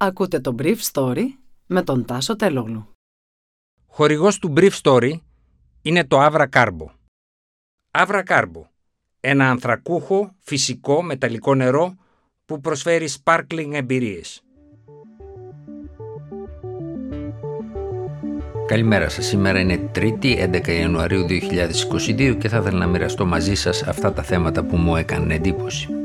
Ακούτε το Brief Story με τον Τάσο Τελόγλου. Χορηγός του Brief Story είναι το Avra Carbo. Avra Carbo, ένα ανθρακούχο, φυσικό, μεταλλικό νερό που προσφέρει sparkling εμπειρίες. Καλημέρα σας. Σήμερα είναι 3η 11 Ιανουαρίου 2022 και θα ήθελα να μοιραστώ μαζί σας αυτά τα θέματα που μου έκανε εντύπωση.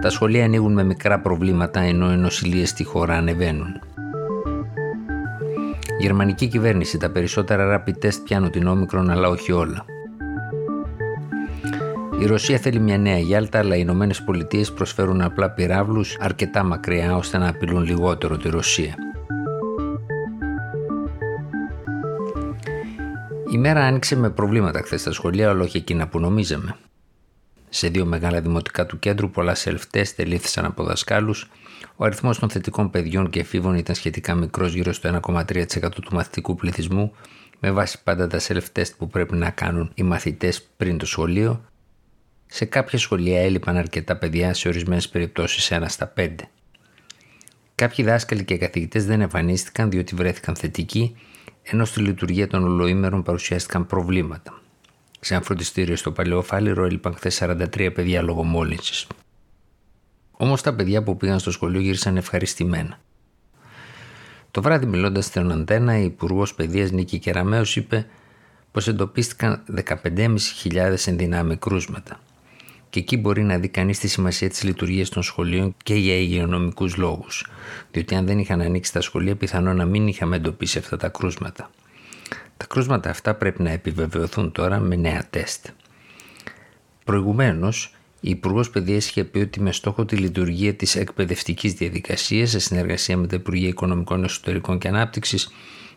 Τα σχολεία ανοίγουν με μικρά προβλήματα ενώ οι νοσηλίες στη χώρα ανεβαίνουν. Η γερμανική κυβέρνηση τα περισσότερα rapid test πιάνουν την όμικρον αλλά όχι όλα. Η Ρωσία θέλει μια νέα Γιάλτα, αλλά οι Ηνωμένες Πολιτείες προσφέρουν απλά πυράβλους αρκετά μακριά ώστε να απειλούν λιγότερο τη Ρωσία. Η μέρα άνοιξε με προβλήματα χθες στα σχολεία, αλλά όχι εκείνα που νομίζαμε. Σε δύο μεγάλα δημοτικά του κέντρου, πολλά self-test ελήφθησαν από δασκάλους. Ο αριθμός των θετικών παιδιών και εφήβων ήταν σχετικά μικρός, γύρω στο 1,3% του μαθητικού πληθυσμού, με βάση πάντα τα self-test που πρέπει να κάνουν οι μαθητές πριν το σχολείο. Σε κάποια σχολεία έλειπαν αρκετά παιδιά, σε ορισμένες περιπτώσεις ένα στα πέντε. Κάποιοι δάσκαλοι και καθηγητές δεν εμφανίστηκαν διότι βρέθηκαν θετικοί, ενώ στη λειτουργία των ολοήμερων παρουσιάστηκαν προβλήματα. Σε ένα φροντιστήριο στο Παλαιοφάλιρο έλειπαν χθες 43 παιδιά λόγω μόλυνσης. Όμως τα παιδιά που πήγαν στο σχολείο γύρισαν ευχαριστημένα. Το βράδυ, μιλώντας στην Αντένα, η Υπουργός Παιδείας Νίκη Κεραμέο είπε πως εντοπίστηκαν 15.500 ενδυνάμει κρούσματα. Και εκεί μπορεί να δει κανείς τη σημασία της λειτουργίας των σχολείων και για υγειονομικούς λόγους. Διότι αν δεν είχαν ανοίξει τα σχολεία, πιθανόν να μην είχαμε εντοπίσει αυτά τα κρούσματα. Τα κρούσματα αυτά πρέπει να επιβεβαιωθούν τώρα με νέα τεστ. Προηγουμένως, η Υπουργός Παιδείας είχε πει ότι με στόχο τη λειτουργία της εκπαιδευτικής διαδικασίας σε συνεργασία με τα Υπουργεία Οικονομικών Εσωτερικών και Ανάπτυξης,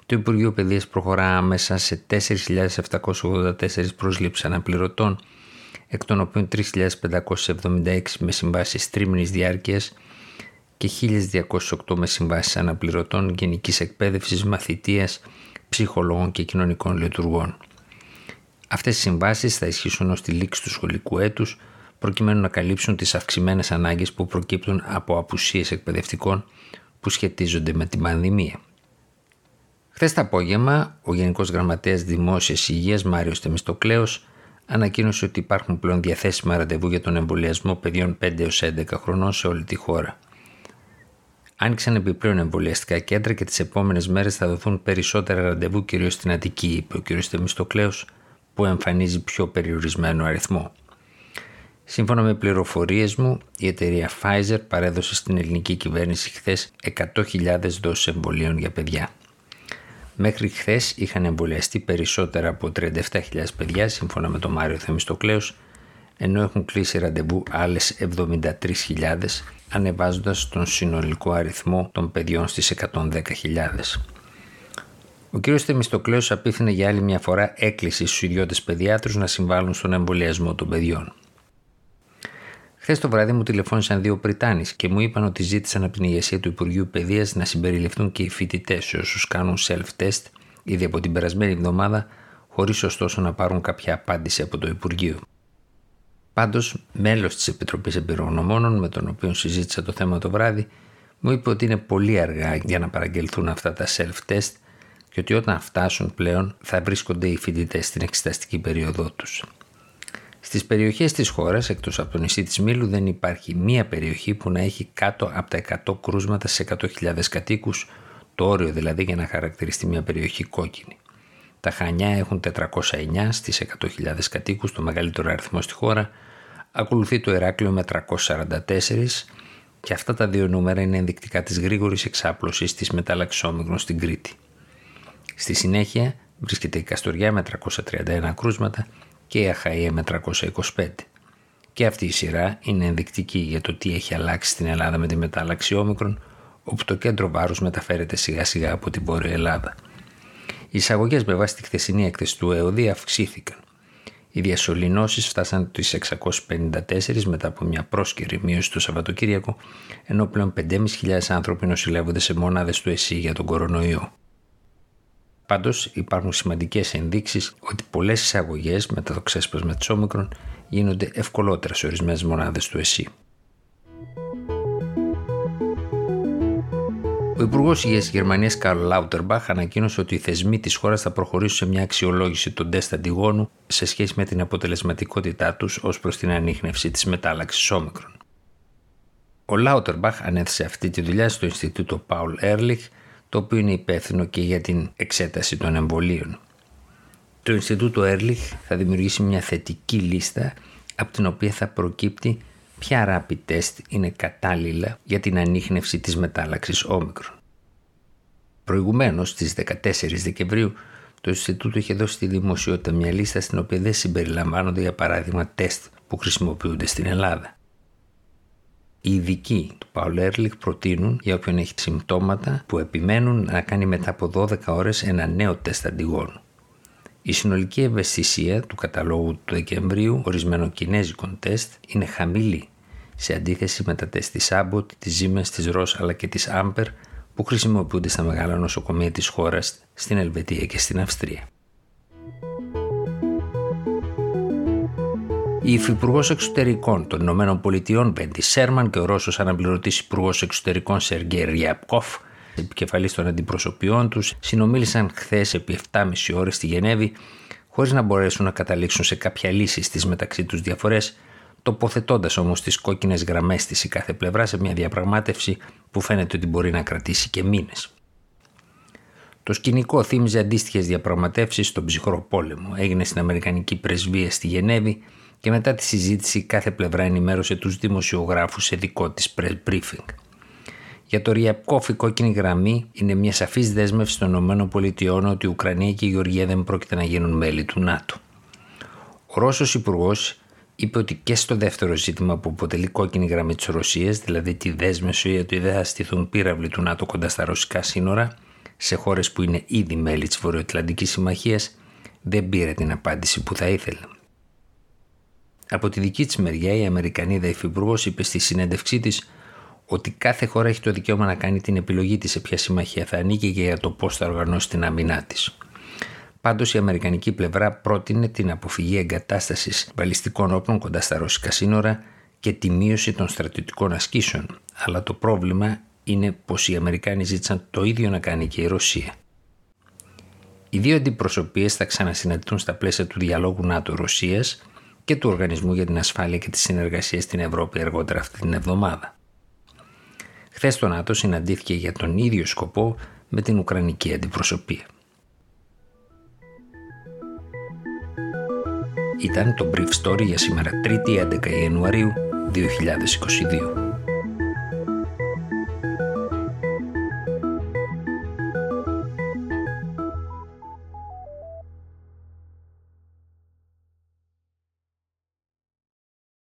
το Υπουργείο Παιδείας προχωρά άμεσα σε 4.784 πρόσληψεις αναπληρωτών, εκ των οποίων 3.576 με συμβάσεις τρίμηνης διάρκειας και 1.208 με συμβάσεις αναπληρωτών γενικής εκπαίδευσης, μαθητείας, ψυχολόγων και κοινωνικών λειτουργών. Αυτές οι συμβάσεις θα ισχύσουν ως τη λήξη του σχολικού έτους, προκειμένου να καλύψουν τις αυξημένες ανάγκες που προκύπτουν από απουσίες εκπαιδευτικών που σχετίζονται με την πανδημία. Χθες το απόγευμα, ο Γενικός Γραμματέας Δημόσιας Υγείας Μάριος Τεμιστοκλέο ανακοίνωσε ότι υπάρχουν πλέον διαθέσιμα ραντεβού για τον εμβολιασμό παιδιών 5 έως 11 χρονών σε όλη τη χώρα. Άνοιξαν επιπλέον εμβολιαστικά κέντρα και τις επόμενες μέρες θα δοθούν περισσότερα ραντεβού κυρίως στην Αττική, είπε ο κ. Θεμιστοκλέος, που εμφανίζει πιο περιορισμένο αριθμό. Σύμφωνα με πληροφορίες μου, η εταιρεία Pfizer παρέδωσε στην ελληνική κυβέρνηση χθες 100.000 δόσεις εμβολίων για παιδιά. Μέχρι χθες είχαν εμβολιαστεί περισσότερα από 37.000 παιδιά, σύμφωνα με τον Μάριο Θεμιστοκλέος, ενώ έχουν κλείσει ραντεβού άλλες 73.000 ανεβάζοντας τον συνολικό αριθμό των παιδιών στις 110.000. Ο κ. Θεμιστοκλέος απίθυνε για άλλη μια φορά έκκληση στους ιδιώτες παιδιάτρους να συμβάλλουν στον εμβολιασμό των παιδιών. Χθες το βράδυ μου τηλεφώνησαν δύο Πριτάνη και μου είπαν ότι ζήτησαν από την ηγεσία του Υπουργείου Παιδείας να συμπεριληφθούν και οι φοιτητές σε όσους κάνουν self-test ήδη από την περασμένη εβδομάδα, χωρίς ωστόσο να πάρουν κάποια απάντηση από το Υπουργείο. Πάντως, μέλος της Επιτροπής Εμπειρογνωμόνων, με τον οποίο συζήτησα το θέμα το βράδυ, μου είπε ότι είναι πολύ αργά για να παραγγελθούν αυτά τα self-test και ότι όταν φτάσουν πλέον θα βρίσκονται οι φοιτητές στην εξεταστική περίοδό τους. Στις περιοχές της χώρας, εκτός από το νησί της Μήλου, δεν υπάρχει μία περιοχή που να έχει κάτω από τα 100 κρούσματα σε 100.000 κατοίκους, το όριο δηλαδή για να χαρακτηριστεί μια περιοχή κόκκινη. Τα Χανιά έχουν 409 στις 100.000 κατοίκους, το μεγαλύτερο αριθμό στη χώρα. Ακολουθεί το Εράκλειο με 344 και αυτά τα δύο νούμερα είναι ενδεικτικά της γρήγορης εξάπλωσης της μεταλλαξόμικρων στην Κρήτη. Στη συνέχεια βρίσκεται η Καστοριά με 331 κρούσματα και η Αχαΐα με 325. Και αυτή η σειρά είναι ενδεικτική για το τι έχει αλλάξει στην Ελλάδα με τη μετάλλαξη όμικρον, όπου το κέντρο βάρους μεταφέρεται σιγά σιγά από την Βόρεια Ελλάδα. Οι εισαγωγές με βάση τη χθεσινή έκθεση του ΕΟΔΗ αυξήθηκαν. Οι διασωληνώσεις φτάσαν τις 654 μετά από μια πρόσκαιρη μείωση το Σαββατοκύριακο, ενώ πλέον 5.500 άνθρωποι νοσηλεύονται σε μονάδες του ΕΣΥ για τον κορονοϊό. Πάντως, υπάρχουν σημαντικές ενδείξεις ότι πολλές εισαγωγές μετά το ξέσπασμα της όμικρον γίνονται ευκολότερα σε ορισμένες μονάδες του ΕΣΥ. Ο Υπουργός Υγείας της Γερμανίας Καρλ Λάουτερμπαχ ανακοίνωσε ότι οι θεσμοί της χώρας θα προχωρήσουν σε μια αξιολόγηση των τεστ αντιγόνου σε σχέση με την αποτελεσματικότητά τους ως προς την ανείχνευση της μετάλλαξης όμικρων. Ο Λάουτερμπαχ ανέθεσε αυτή τη δουλειά στο Ινστιτούτο Πάουλ Έρλιχ, το οποίο είναι υπεύθυνο και για την εξέταση των εμβολίων. Το Ινστιτούτο Έρλιχ θα δημιουργήσει μια θετική λίστα από την οποία θα προκύπτει ποια rapid test είναι κατάλληλα για την ανείχνευση της μετάλλαξης όμικρον; Προηγουμένως, στις 14 Δεκεμβρίου, το Ινστιτούτο είχε δώσει στη δημοσιότητα μια λίστα στην οποία δεν συμπεριλαμβάνονται για παράδειγμα τεστ που χρησιμοποιούνται στην Ελλάδα. Οι ειδικοί του Πάουλ Έρλιχ προτείνουν για όποιον έχει συμπτώματα που επιμένουν να κάνει μετά από 12 ώρες ένα νέο τεστ αντιγόνου. Η συνολική ευαισθησία του καταλόγου του Δεκεμβρίου ορισμένων κινέζικων τεστ είναι χαμηλή σε αντίθεση με τα τεστ της Abbott, της Siemens, της Ross αλλά και της Amper που χρησιμοποιούνται στα μεγάλα νοσοκομεία της χώρας στην Ελβετία και στην Αυστρία. Η Υφυπουργός Εξωτερικών των Ηνωμένων Πολιτειών, Μπέντι Σέρμαν, και ο Ρώσος αναπληρωτής Υπουργός Εξωτερικών, Σεργέ Ριαπκόφ, επικεφαλής των αντιπροσωπιών τους, συνομίλησαν χθες επί 7,5 ώρες στη Γενέβη, χωρίς να μπορέσουν να καταλήξουν σε κάποια λύση στις μεταξύ τους διαφορές, τοποθετώντας όμως τις κόκκινες γραμμές της η κάθε πλευρά σε μια διαπραγμάτευση που φαίνεται ότι μπορεί να κρατήσει και μήνες. Το σκηνικό θύμιζε αντίστοιχες διαπραγματεύσεις στον ψυχρό πόλεμο. Έγινε στην Αμερικανική πρεσβεία στη Γενέβη και μετά τη συζήτηση κάθε πλευρά ενημέρωσε τους δημοσιογράφους σε δικό της press briefing. Για το Ριαπκόφ η κόκκινη γραμμή είναι μια σαφής δέσμευση των ΗΠΑ ότι η Ουκρανία και η Γεωργία δεν πρόκειται να γίνουν μέλη του ΝΑΤΟ. Ο Ρώσος υπουργός είπε ότι και στο δεύτερο ζήτημα που αποτελεί κόκκινη γραμμή της Ρωσίας, δηλαδή τη δέσμευση για ότι δεν θα στηθούν πύραυλοι του ΝΑΤΟ κοντά στα ρωσικά σύνορα, σε χώρες που είναι ήδη μέλη της Βορειοατλαντικής Συμμαχίας, δεν πήρε την απάντηση που θα ήθελε. Από τη δική της μεριά, η Αμερικανίδα υφυπουργός είπε στη συνέντευξή της ότι κάθε χώρα έχει το δικαίωμα να κάνει την επιλογή της σε ποια συμμαχία θα ανήκει και για το πώς θα οργανώσει την άμυνά της. Πάντως, η Αμερικανική πλευρά πρότεινε την αποφυγή εγκατάστασης βαλιστικών όπλων κοντά στα ρωσικά σύνορα και τη μείωση των στρατιωτικών ασκήσεων. Αλλά το πρόβλημα είναι πως οι Αμερικάνοι ζήτησαν το ίδιο να κάνει και η Ρωσία. Οι δύο αντιπροσωπείες θα ξανασυναντηθούν στα πλαίσια του διαλόγου ΝΑΤΟ-Ρωσίας και του Οργανισμού για την Ασφάλεια και τη Συνεργασία στην Ευρώπη αργότερα αυτή την εβδομάδα. Χθες το ΝΑΤΟ συναντήθηκε για τον ίδιο σκοπό με την Ουκρανική αντιπροσωπεία. Ήταν το Brief Story για σήμερα 3η 11 Ιανουαρίου 2022.